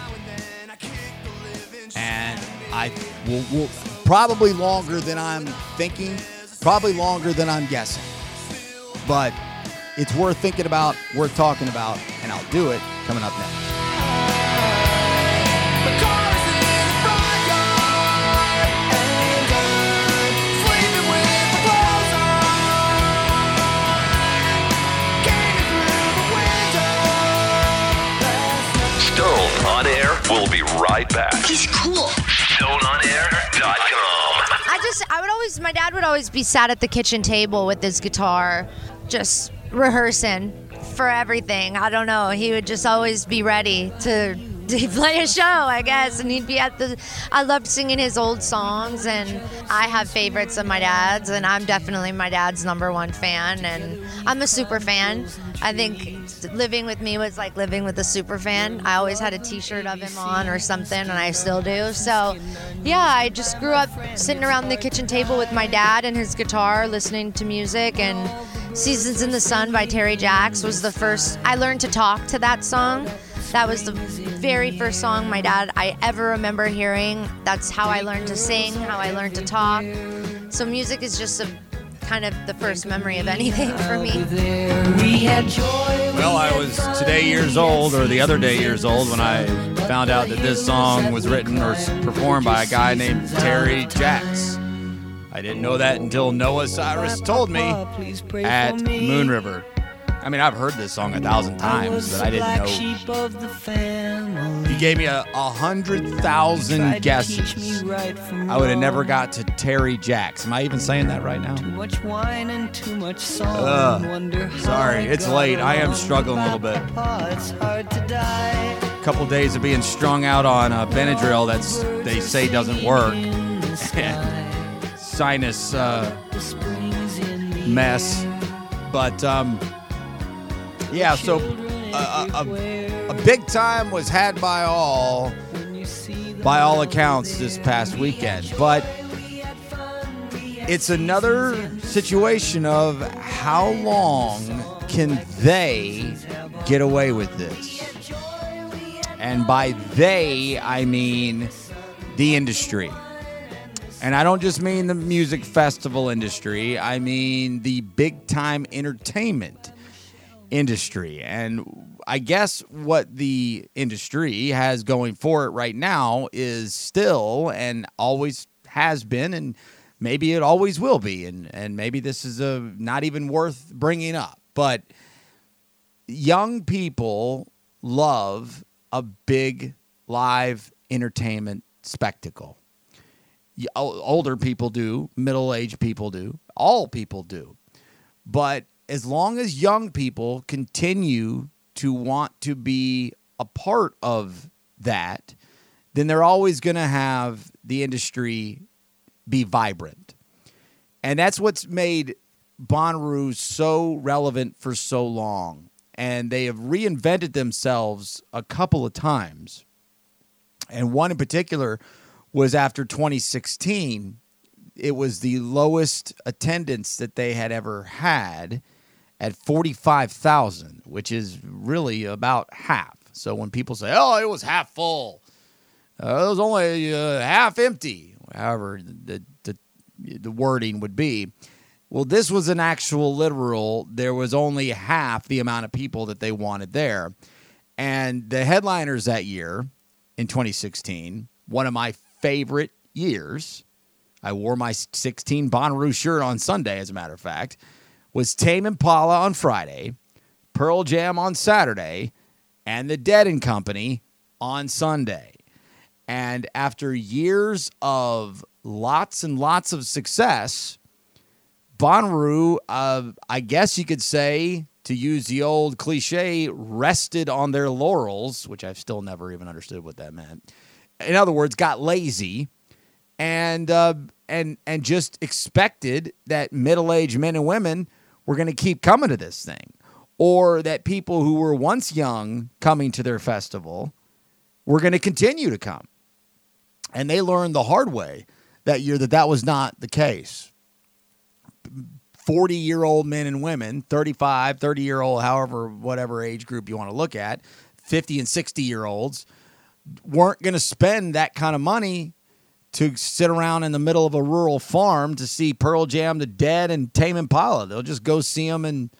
And I will, will probably longer than I'm thinking, probably longer than I'm guessing. But it's worth thinking about, worth talking about, and I'll do it coming up next. On Air will be right back. He's cool. StoneOnAir.com. I just, I would always, my dad would always be sat at the kitchen table with his guitar, just rehearsing for everything. I don't know. He would just always be ready to, to play a show, I guess. And he'd be at the, I loved singing his old songs, and I have favorites of my dad's, and I'm definitely my dad's number one fan, and I'm a super fan. I think living with me was like living with a super fan. I always had a T-shirt of him on or something, and I still do. So, yeah, I just grew up sitting around the kitchen table with my dad and his guitar, listening to music. And "Seasons in the Sun" by Terry Jacks was the first. I learned to talk to that song. That was the very first song my dad I ever remember hearing. That's how I learned to sing, how I learned to talk. So music is just a kind of the first memory of anything for me. Well, I was today years old, or the other day years old, when I found out that this song was written or performed by a guy named Terry Jacks. I didn't know that until Noah Cyrus told me at Moon River. I mean, I've heard this song a thousand times, but I didn't know. He gave me a, a hundred thousand guesses. I would have never got to Terry Jacks. Am I even saying that right now? Too much wine and too much song. Ugh. Sorry, it's late. I am struggling a little bit. It's hard to die. A couple days of being strung out on uh, Benadryl that's they say doesn't work. Sinus uh, mess. But um, yeah, so uh, a, a, a big time was had by all, by all accounts, this past weekend. But it's another situation of how long can they get away with this? And by they, I mean the industry. And I don't just mean the music festival industry, I mean the big time entertainment industry. And I guess what the industry has going for it right now is still and always has been, and maybe it always will be. And, and maybe this is a, not even worth bringing up, but young people love a big live entertainment spectacle. Older people do, middle aged people do, all people do. But as long as young people continue to want to be a part of that, then they're always going to have the industry be vibrant. And that's what's made Bonnaroo so relevant for so long. And they have reinvented themselves a couple of times. And one in particular was after 2016. It was the lowest attendance that they had ever had at 45,000, which is really about half. So when people say, oh, it was half full, uh, it was only uh, half empty, however the, the, the wording would be. Well, this was an actual literal. There was only half the amount of people that they wanted there. And the headliners that year in 2016, one of my favorite years, I wore my 16 Bonnaroo shirt on Sunday, as a matter of fact, was Tame Impala on Friday, Pearl Jam on Saturday, and The Dead and Company on Sunday. And after years of lots and lots of success, Bonnaroo, uh, I guess you could say, to use the old cliche, rested on their laurels, which I've still never even understood what that meant. In other words, got lazy and uh, and and just expected that middle-aged men and women were going to keep coming to this thing, or that people who were once young coming to their festival were going to continue to come. And they learned the hard way that year that that was not the case. 40 year old men and women, 35, 30 year old, however, whatever age group you want to look at, 50 and 60 year olds weren't going to spend that kind of money to sit around in the middle of a rural farm to see Pearl Jam, The Dead, and Tame Impala. They'll just go see them in,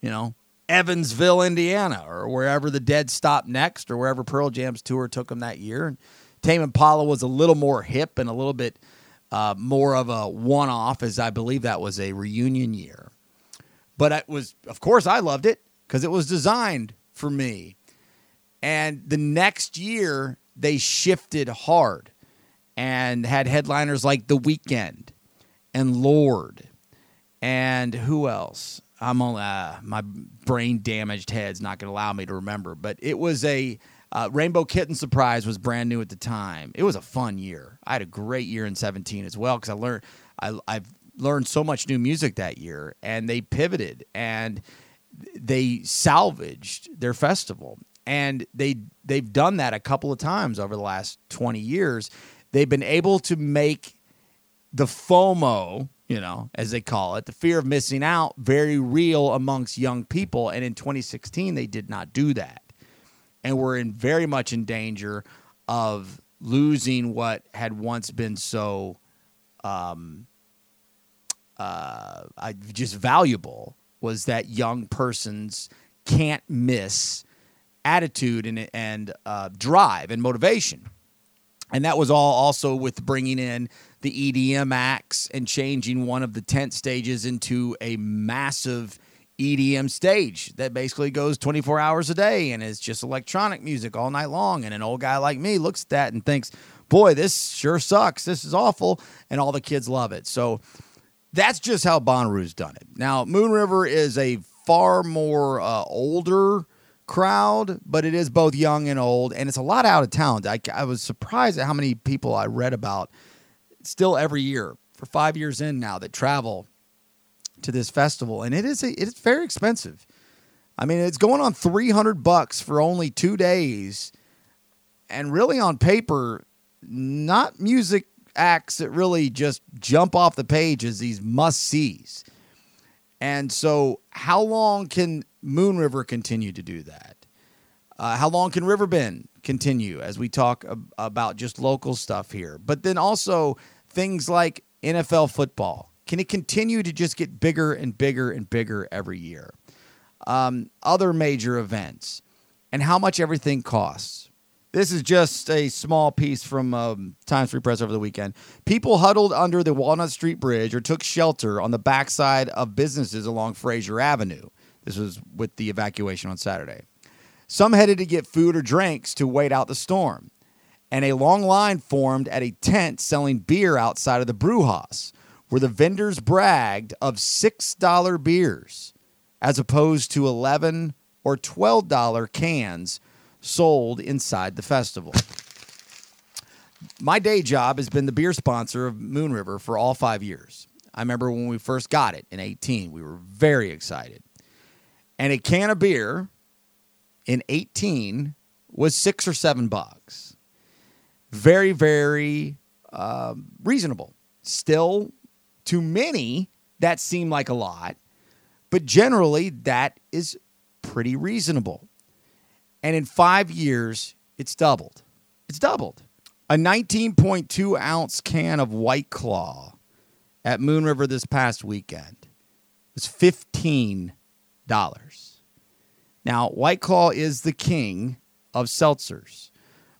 you know, Evansville, Indiana, or wherever The Dead stopped next, or wherever Pearl Jam's tour took them that year. And Tame Impala was a little more hip and a little bit uh, more of a one-off, as I believe that was a reunion year. But it was, of course, I loved it because it was designed for me. And the next year, they shifted hard and had headliners like The Weeknd and Lorde and who else? I'm on uh, my brain damaged head's not going to allow me to remember, but it was a uh, Rainbow Kitten Surprise was brand new at the time. It was a fun year. I had a great year in 17 as well because I learned I, I've learned so much new music that year, and they pivoted and they salvaged their festival, and they they've done that a couple of times over the last 20 years. They've been able to make the FOMO, you know, as they call it, the fear of missing out, very real amongst young people. And in 2016, they did not do that. And we're in very much in danger of losing what had once been so um, uh, just valuable was that young person's can't miss attitude and, and uh, drive and motivation. And that was all also with bringing in the EDM acts and changing one of the tent stages into a massive EDM stage that basically goes 24 hours a day and is just electronic music all night long. And an old guy like me looks at that and thinks, boy, this sure sucks. This is awful. And all the kids love it. So that's just how Bonnaroo's done it. Now, Moon River is a far more uh, older crowd, but it is both young and old, and it's a lot out of town. I, I was surprised at how many people I read about still every year for five years in now that travel to this festival, and it is a, it's very expensive. I mean, it's going on three hundred bucks for only two days, and really on paper, not music acts that really just jump off the page as these must sees. And so, how long can Moon River continue to do that? Uh, how long can Riverbend continue as we talk ab- about just local stuff here? But then also, things like NFL football? Can it continue to just get bigger and bigger and bigger every year? Um, other major events and how much everything costs. This is just a small piece from um, Times Free Press over the weekend. People huddled under the Walnut Street Bridge or took shelter on the backside of businesses along Frazier Avenue. This was with the evacuation on Saturday. Some headed to get food or drinks to wait out the storm. And a long line formed at a tent selling beer outside of the brew where the vendors bragged of $6 beers as opposed to 11 or $12 cans sold inside the festival. My day job has been the beer sponsor of Moon River for all five years. I remember when we first got it in 18, we were very excited. And a can of beer in 18 was six or seven bucks. Very, very um, reasonable. Still, to many, that seemed like a lot, but generally, that is pretty reasonable. And in five years, it's doubled. It's doubled. A 19.2 ounce can of White Claw at Moon River this past weekend was $15. Now, White Claw is the king of seltzers,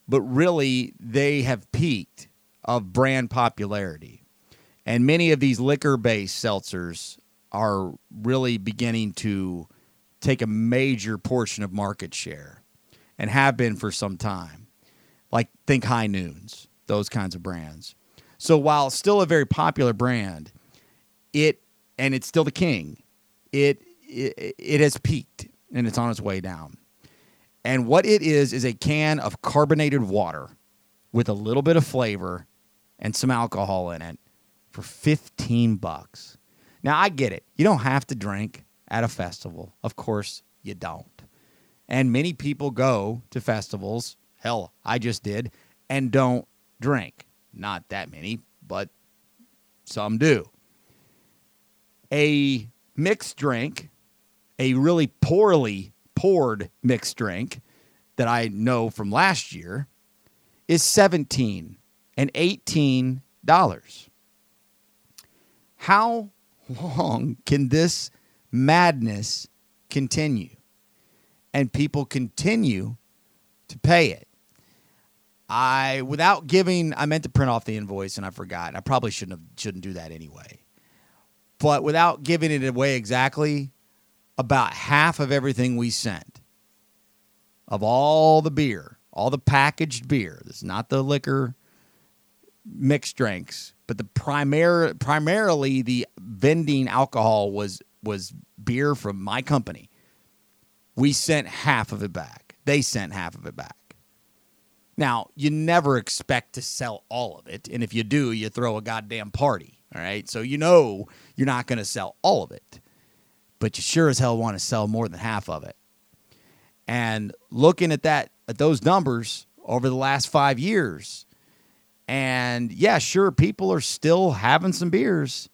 but really they have peaked of brand popularity. And many of these liquor based seltzers are really beginning to take a major portion of market share and have been for some time. Like, think High Noons, those kinds of brands. So, while still a very popular brand, it, and it's still the king, it, it, it has peaked and it's on its way down. And what it is is a can of carbonated water with a little bit of flavor and some alcohol in it for 15 bucks. Now I get it. You don't have to drink at a festival. Of course you don't. And many people go to festivals, hell, I just did, and don't drink. Not that many, but some do. A mixed drink, a really poorly poured mixed drink that I know from last year is 17 and 18 dollars. How long can this madness continue? And people continue to pay it. I without giving I meant to print off the invoice and I forgot. I probably shouldn't have shouldn't do that anyway. But without giving it away exactly, about half of everything we sent of all the beer, all the packaged beer, this is not the liquor mixed drinks, but the primary primarily the vending alcohol was was beer from my company. We sent half of it back. They sent half of it back. Now, you never expect to sell all of it, and if you do, you throw a goddamn party, all right? So you know you're not going to sell all of it. But you sure as hell want to sell more than half of it. And looking at that at those numbers over the last 5 years, and yeah, sure, people are still having some beers,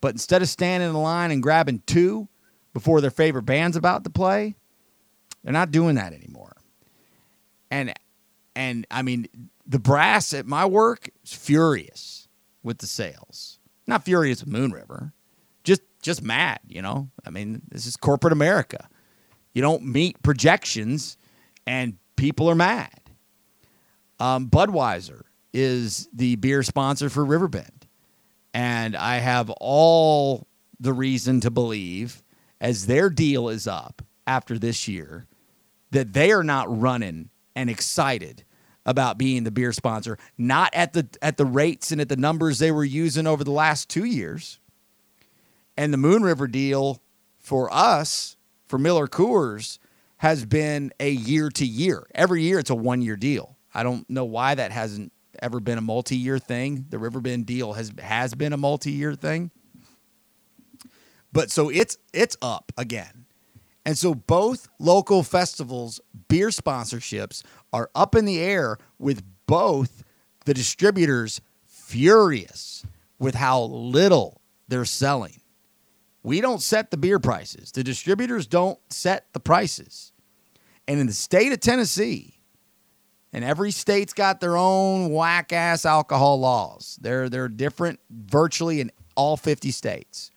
but instead of standing in line and grabbing two before their favorite band's about to play, they're not doing that anymore. And and I mean, the brass at my work is furious with the sales. Not furious with Moon River, just just mad. You know, I mean, this is corporate America. You don't meet projections, and people are mad. Um, Budweiser is the beer sponsor for Riverbend. And I have all the reason to believe, as their deal is up after this year, that they are not running and excited about being the beer sponsor, not at the at the rates and at the numbers they were using over the last two years. And the Moon River deal for us, for Miller Coors, has been a year to year. Every year it's a one year deal. I don't know why that hasn't ever been a multi-year thing. The Riverbend deal has has been a multi-year thing. But so it's it's up again. And so both local festivals beer sponsorships are up in the air with both the distributors furious with how little they're selling. We don't set the beer prices. The distributors don't set the prices. And in the state of Tennessee, And every state's got their own whack ass alcohol laws. They're they're different virtually in all 50 states.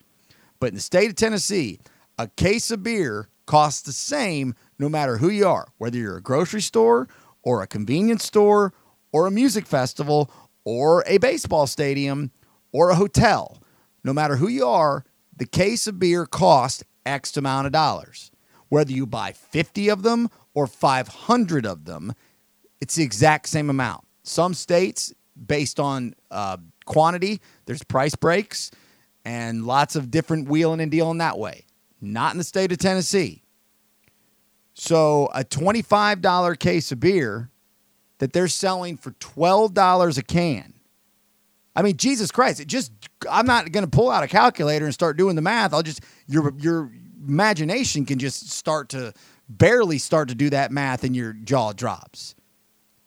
But in the state of Tennessee, a case of beer costs the same no matter who you are, whether you're a grocery store or a convenience store or a music festival or a baseball stadium or a hotel. No matter who you are, the case of beer costs X amount of dollars. Whether you buy 50 of them or 500 of them, it's the exact same amount. Some states, based on uh, quantity, there's price breaks and lots of different wheeling and dealing that way. Not in the state of Tennessee. So a $25 case of beer that they're selling for $12 a can. I mean, Jesus Christ, it just I'm not going to pull out a calculator and start doing the math. I'll just your your imagination can just start to barely start to do that math and your jaw drops.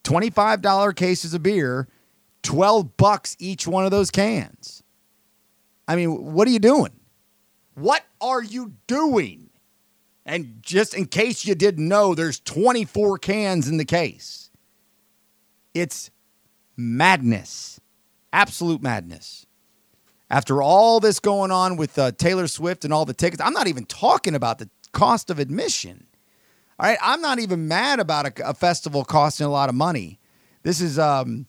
$25 cases of beer, 12 bucks each one of those cans. I mean, what are you doing? What are you doing? And just in case you didn't know, there's 24 cans in the case. It's madness. Absolute madness. After all this going on with uh, Taylor Swift and all the tickets, I'm not even talking about the cost of admission. All right, I'm not even mad about a, a festival costing a lot of money. This is um,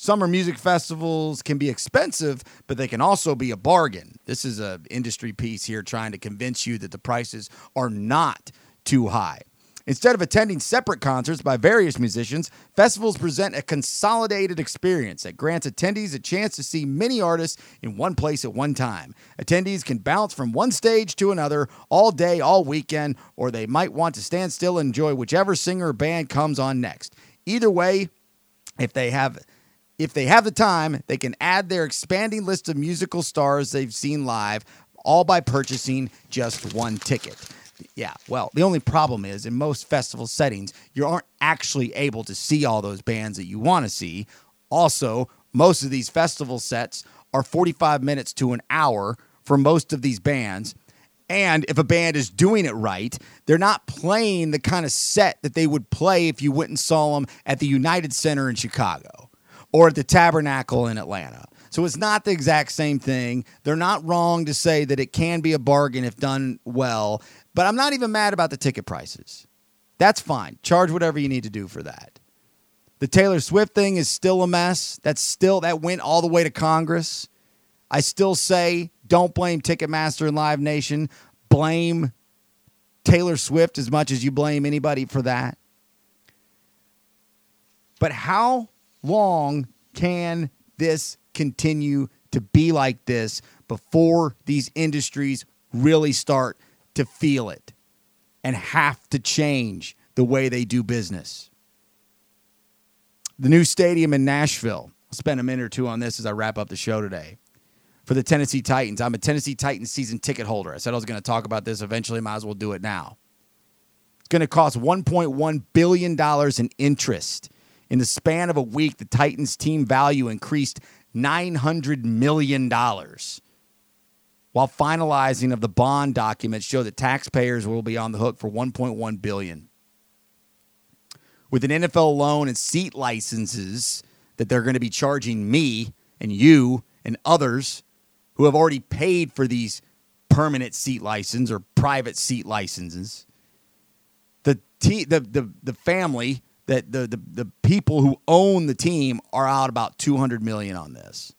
summer music festivals can be expensive, but they can also be a bargain. This is an industry piece here trying to convince you that the prices are not too high. Instead of attending separate concerts by various musicians, festivals present a consolidated experience that grants attendees a chance to see many artists in one place at one time. Attendees can bounce from one stage to another all day, all weekend, or they might want to stand still and enjoy whichever singer or band comes on next. Either way, if they have if they have the time, they can add their expanding list of musical stars they've seen live all by purchasing just one ticket. Yeah, well, the only problem is in most festival settings, you aren't actually able to see all those bands that you want to see. Also, most of these festival sets are 45 minutes to an hour for most of these bands. And if a band is doing it right, they're not playing the kind of set that they would play if you went and saw them at the United Center in Chicago or at the Tabernacle in Atlanta. So it's not the exact same thing. They're not wrong to say that it can be a bargain if done well, but I'm not even mad about the ticket prices. That's fine. Charge whatever you need to do for that. The Taylor Swift thing is still a mess. That's still that went all the way to Congress. I still say don't blame Ticketmaster and Live Nation. Blame Taylor Swift as much as you blame anybody for that. But how long can this continue to be like this before these industries really start to feel it and have to change the way they do business? The new stadium in Nashville. I'll spend a minute or two on this as I wrap up the show today. For the Tennessee Titans, I'm a Tennessee Titans season ticket holder. I said I was going to talk about this eventually, might as well do it now. It's going to cost $1.1 billion in interest. In the span of a week, the Titans team value increased $900 million. While finalizing of the bond documents show that taxpayers will be on the hook for 1.1 billion. With an NFL loan and seat licenses that they're going to be charging me and you and others who have already paid for these permanent seat license or private seat licenses. The te- the the the family that the, the the people who own the team are out about 200 million on this.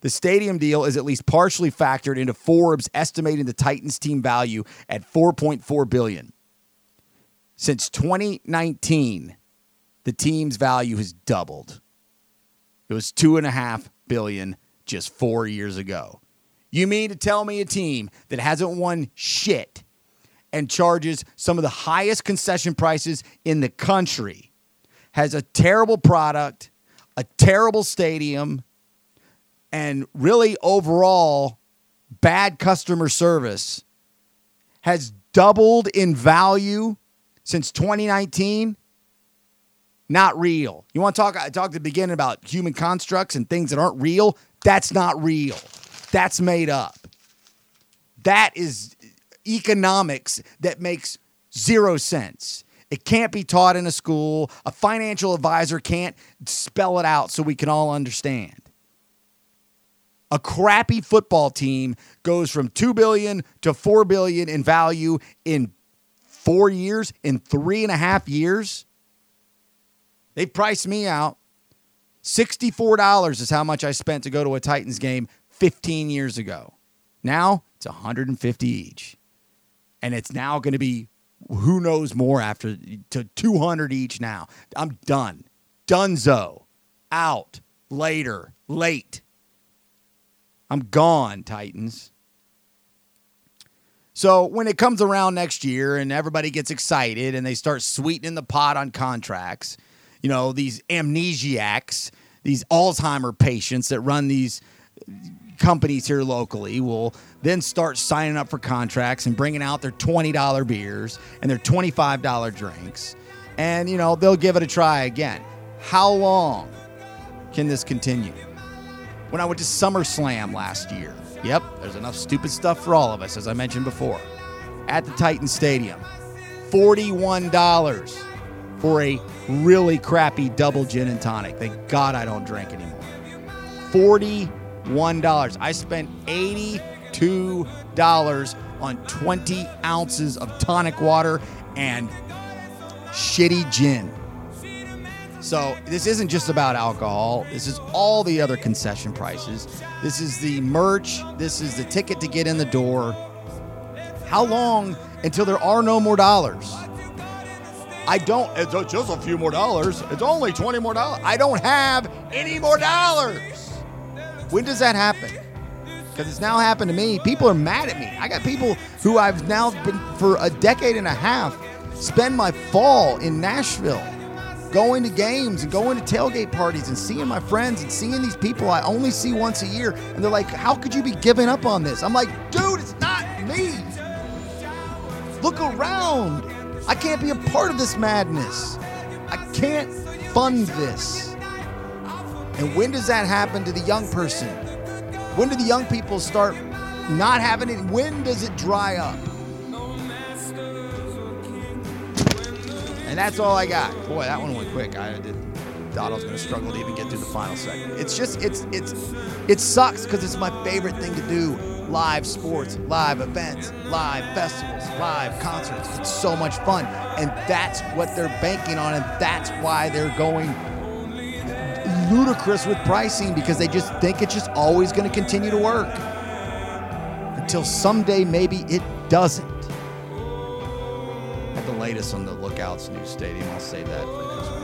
The stadium deal is at least partially factored into Forbes estimating the Titans team value at 4.4 billion. Since 2019, the team's value has doubled. It was two and a half billion just four years ago. You mean to tell me a team that hasn't won shit and charges some of the highest concession prices in the country has a terrible product, a terrible stadium, and really overall bad customer service has doubled in value since 2019? Not real. You want to talk? I talked at the beginning about human constructs and things that aren't real. That's not real. That's made up. That is economics that makes zero sense. It can't be taught in a school. A financial advisor can't spell it out so we can all understand. A crappy football team goes from 2 billion to 4 billion in value in four years, in three and a half years. They priced me out. $64 is how much I spent to go to a Titans game 15 years ago. Now it's 150 each. And it's now going to be who knows more after to 200 each now. I'm done. Dunzo. Out. Later. Late. I'm gone, Titans. So when it comes around next year and everybody gets excited and they start sweetening the pot on contracts, you know, these amnesiacs, these Alzheimer patients that run these companies here locally will then start signing up for contracts and bringing out their $20 beers and their $25 drinks. And, you know, they'll give it a try again. How long can this continue? When I went to SummerSlam last year, yep, there's enough stupid stuff for all of us, as I mentioned before, at the Titan Stadium. $41 for a really crappy double gin and tonic. Thank God I don't drink anymore. $41. I spent $82 on 20 ounces of tonic water and shitty gin. So this isn't just about alcohol. This is all the other concession prices. This is the merch. This is the ticket to get in the door. How long until there are no more dollars? I don't. It's just a few more dollars. It's only 20 more dollars. I don't have any more dollars. When does that happen? Because it's now happened to me. People are mad at me. I got people who I've now been for a decade and a half spend my fall in Nashville going to games and going to tailgate parties and seeing my friends and seeing these people I only see once a year. And they're like, How could you be giving up on this? I'm like, Dude, it's not me. Look around. I can't be a part of this madness. I can't fund this. And when does that happen to the young person? When do the young people start not having it? When does it dry up? And that's all I got. Boy, that one went quick. I did, thought I going to struggle to even get through the final segment. It's just, it's, it's, it sucks because it's my favorite thing to do. Live sports, live events, live festivals, live concerts. It's so much fun. And that's what they're banking on. And that's why they're going ludicrous with pricing because they just think it's just always going to continue to work. Until someday, maybe it doesn't. At the latest on the Lookouts new stadium, I'll say that for next week.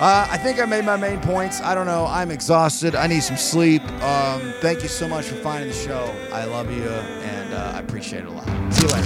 Uh, I think I made my main points. I don't know. I'm exhausted. I need some sleep. Um, thank you so much for finding the show. I love you, and uh, I appreciate it a lot. See you later.